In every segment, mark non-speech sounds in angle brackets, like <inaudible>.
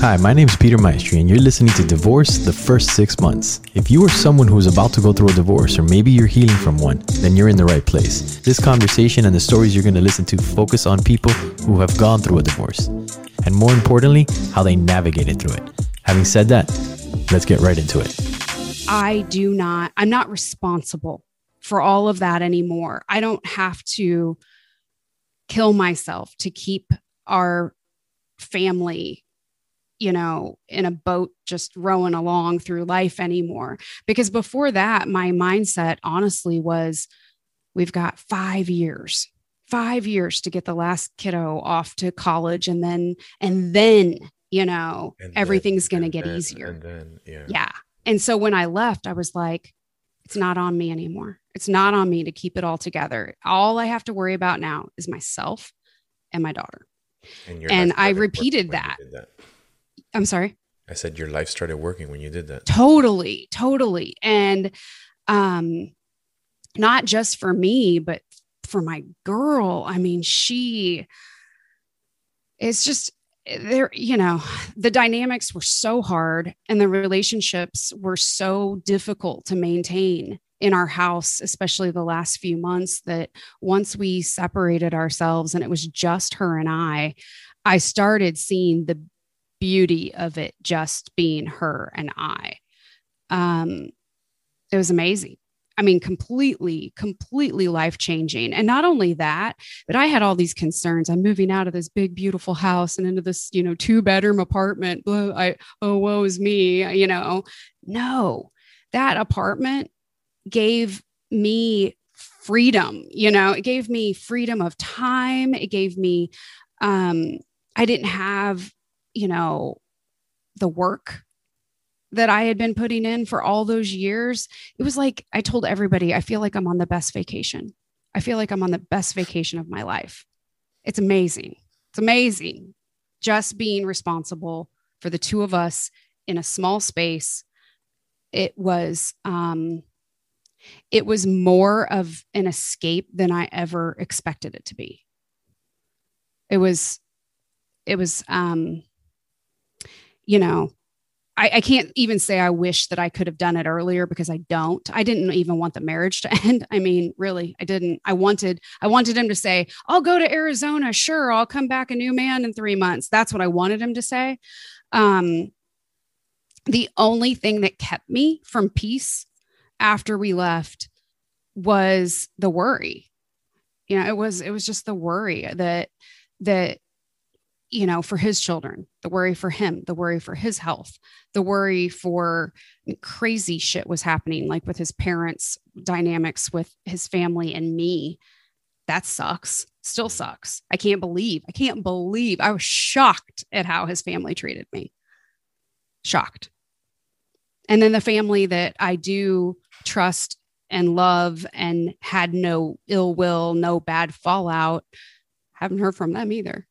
Hi, my name is Peter Maestri, and you're listening to Divorce the First Six Months. If you are someone who is about to go through a divorce, or maybe you're healing from one, then you're in the right place. This conversation and the stories you're going to listen to focus on people who have gone through a divorce, and more importantly, how they navigated through it. Having said that, let's get right into it. I do not, I'm not responsible for all of that anymore. I don't have to kill myself to keep our family you know, in a boat just rowing along through life anymore. Because before that, my mindset honestly was we've got five years, five years to get the last kiddo off to college. And then, and then, you know, and everything's going to get then, easier. And then, yeah. Yeah. And so when I left, I was like, it's not on me anymore. It's not on me to keep it all together. All I have to worry about now is myself and my daughter. And, and I repeated that. that. I'm sorry. I said your life started working when you did that. Totally, totally. And um not just for me, but for my girl. I mean, she it's just there, you know, the dynamics were so hard and the relationships were so difficult to maintain in our house, especially the last few months, that once we separated ourselves and it was just her and I, I started seeing the beauty of it just being her and I. Um, it was amazing. I mean, completely, completely life changing. And not only that, but I had all these concerns. I'm moving out of this big, beautiful house and into this, you know, two bedroom apartment. I, oh, woe is me, you know. No, that apartment gave me freedom, you know, it gave me freedom of time. It gave me, um, I didn't have you know, the work that I had been putting in for all those years, it was like I told everybody, I feel like I'm on the best vacation. I feel like I'm on the best vacation of my life. It's amazing. It's amazing just being responsible for the two of us in a small space. It was, um, it was more of an escape than I ever expected it to be. It was, it was, um, you know, I, I, can't even say I wish that I could have done it earlier because I don't. I didn't even want the marriage to <laughs> end. I mean, really, I didn't. I wanted, I wanted him to say, "I'll go to Arizona. Sure, I'll come back a new man in three months." That's what I wanted him to say. Um, the only thing that kept me from peace after we left was the worry. You know, it was it was just the worry that that you know, for his children, the worry for him, the worry for his health, the worry for crazy shit was happening, like with his parents' dynamics with his family and me. That sucks. Still sucks. I can't believe, I can't believe I was shocked at how his family treated me. Shocked. And then the family that I do trust and love and had no ill will, no bad fallout, haven't heard from them either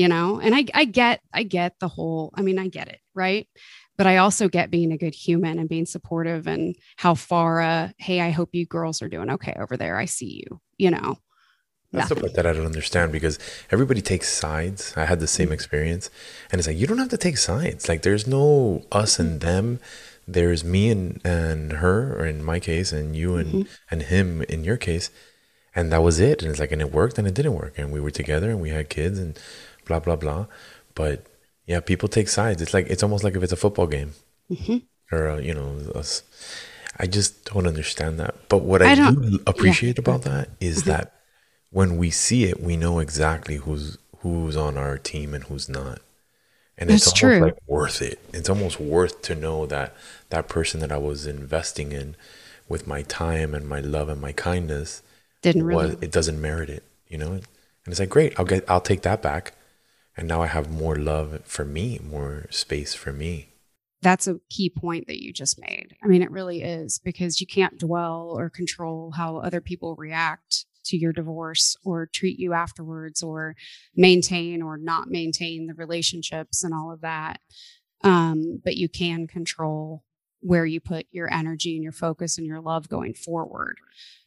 you know and i i get i get the whole i mean i get it right but i also get being a good human and being supportive and how far uh hey i hope you girls are doing okay over there i see you you know that's the part that I don't understand because everybody takes sides. I had the same mm-hmm. experience, and it's like you don't have to take sides. Like there's no us and them. There's me and and her, or in my case, and you and mm-hmm. and him in your case, and that was it. And it's like, and it worked, and it didn't work, and we were together, and we had kids, and blah blah blah. But yeah, people take sides. It's like it's almost like if it's a football game, mm-hmm. or uh, you know, I just don't understand that. But what I, I do appreciate yeah. about that is mm-hmm. that when we see it, we know exactly who's who's on our team and who's not. And That's it's almost true. like worth it. It's almost worth to know that that person that I was investing in with my time and my love and my kindness didn't really. it doesn't merit it, you know? And it's like, great, I'll get, I'll take that back and now I have more love for me, more space for me. That's a key point that you just made. I mean, it really is because you can't dwell or control how other people react to your divorce or treat you afterwards or maintain or not maintain the relationships and all of that. Um, but you can control where you put your energy and your focus and your love going forward.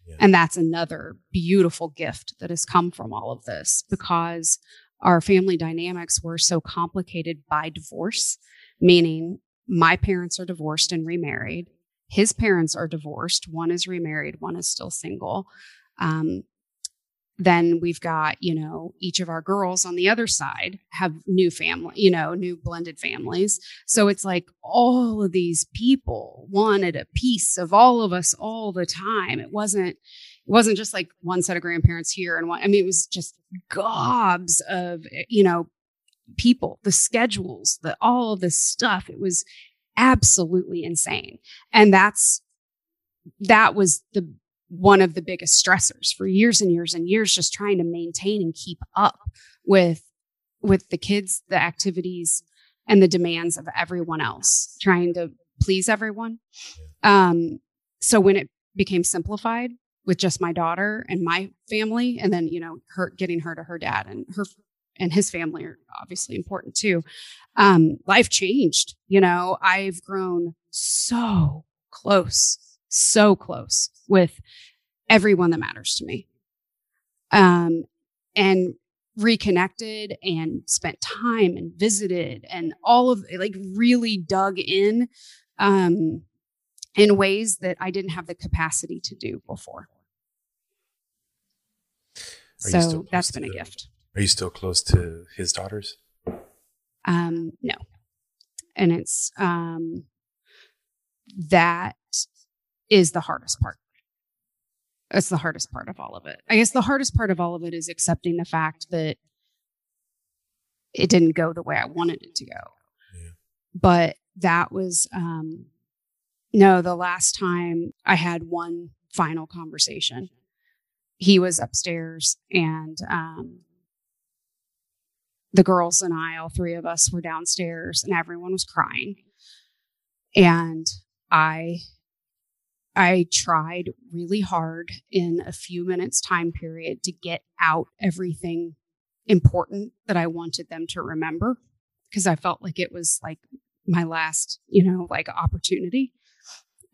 Yeah. And that's another beautiful gift that has come from all of this because our family dynamics were so complicated by divorce, meaning my parents are divorced and remarried. His parents are divorced. One is remarried, one is still single. Um, then we've got, you know, each of our girls on the other side have new family, you know, new blended families. So it's like all of these people wanted a piece of all of us all the time. It wasn't, it wasn't just like one set of grandparents here and one, I mean, it was just gobs of, you know, people, the schedules, the all of this stuff. It was absolutely insane. And that's, that was the one of the biggest stressors for years and years and years just trying to maintain and keep up with with the kids the activities and the demands of everyone else trying to please everyone um so when it became simplified with just my daughter and my family and then you know her getting her to her dad and her and his family are obviously important too um life changed you know i've grown so close so close with everyone that matters to me. Um, and reconnected and spent time and visited and all of like really dug in um, in ways that I didn't have the capacity to do before. Are so that's been a the, gift. Are you still close to his daughters? Um, no. And it's um that is the hardest part. That's the hardest part of all of it. I guess the hardest part of all of it is accepting the fact that it didn't go the way I wanted it to go. Yeah. But that was um no, the last time I had one final conversation. He was upstairs and um the girls and I, all three of us were downstairs and everyone was crying. And I I tried really hard in a few minutes time period to get out everything important that I wanted them to remember because I felt like it was like my last, you know, like opportunity.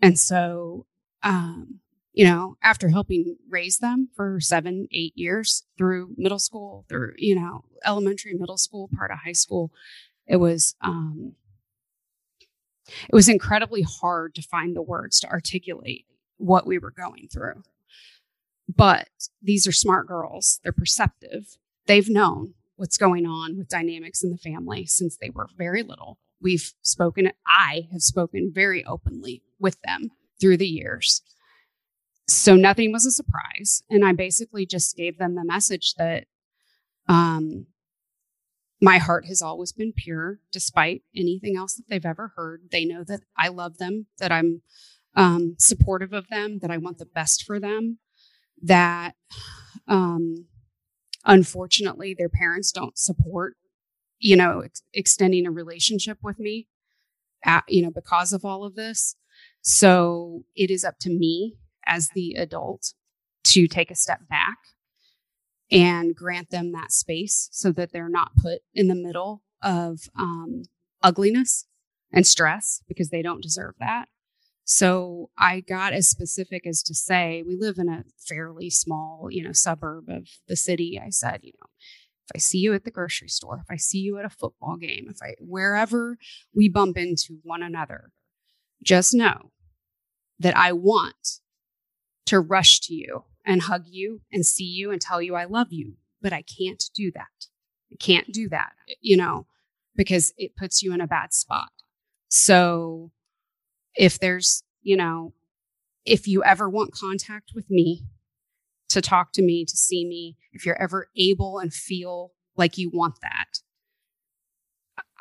And so, um, you know, after helping raise them for seven, eight years through middle school, through, you know, elementary, middle school, part of high school, it was, um, it was incredibly hard to find the words to articulate what we were going through. But these are smart girls, they're perceptive. They've known what's going on with dynamics in the family since they were very little. We've spoken, I have spoken very openly with them through the years. So nothing was a surprise. And I basically just gave them the message that um, my heart has always been pure, despite anything else that they've ever heard. They know that I love them, that I'm um, supportive of them, that I want the best for them, that um, unfortunately their parents don't support, you know, ex- extending a relationship with me, at, you know, because of all of this. So it is up to me as the adult to take a step back and grant them that space so that they're not put in the middle of um, ugliness and stress because they don't deserve that. So I got as specific as to say, we live in a fairly small, you know, suburb of the city. I said, you know, if I see you at the grocery store, if I see you at a football game, if I, wherever we bump into one another, just know that I want to rush to you and hug you and see you and tell you I love you. But I can't do that. I can't do that, you know, because it puts you in a bad spot. So if there's, you know, if you ever want contact with me, to talk to me, to see me, if you're ever able and feel like you want that,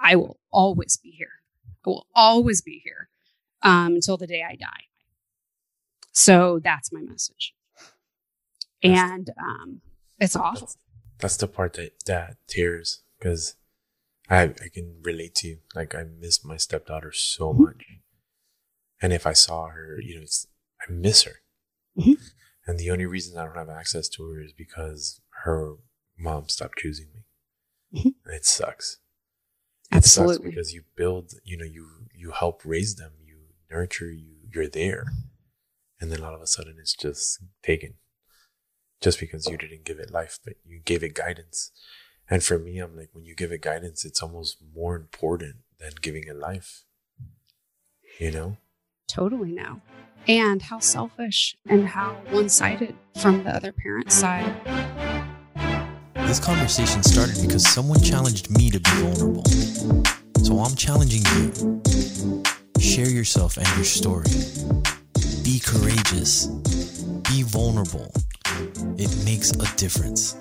I will always be here. I will always be here um, until the day I die. So that's my message and um, it's awful. That's, that's, the part that that tears because I I can relate to you. Like I miss my stepdaughter so mm-hmm. much, and if I saw her, you know, it's I miss her. And the only reason I don't have access to her is because her mom stopped choosing me. Mm-hmm. It sucks. It Absolutely. sucks because you build, you know, you you help raise them, you nurture, you you're there, and then all of a sudden it's just taken just because you didn't give it life, but you gave it guidance. And for me, I'm like, when you give it guidance, it's almost more important than giving it life. You know? Totally now. And how selfish and how one sided from the other parent's side. This conversation started because someone challenged me to be vulnerable. So I'm challenging you. Share yourself and your story. Be courageous. Be vulnerable. It makes a difference.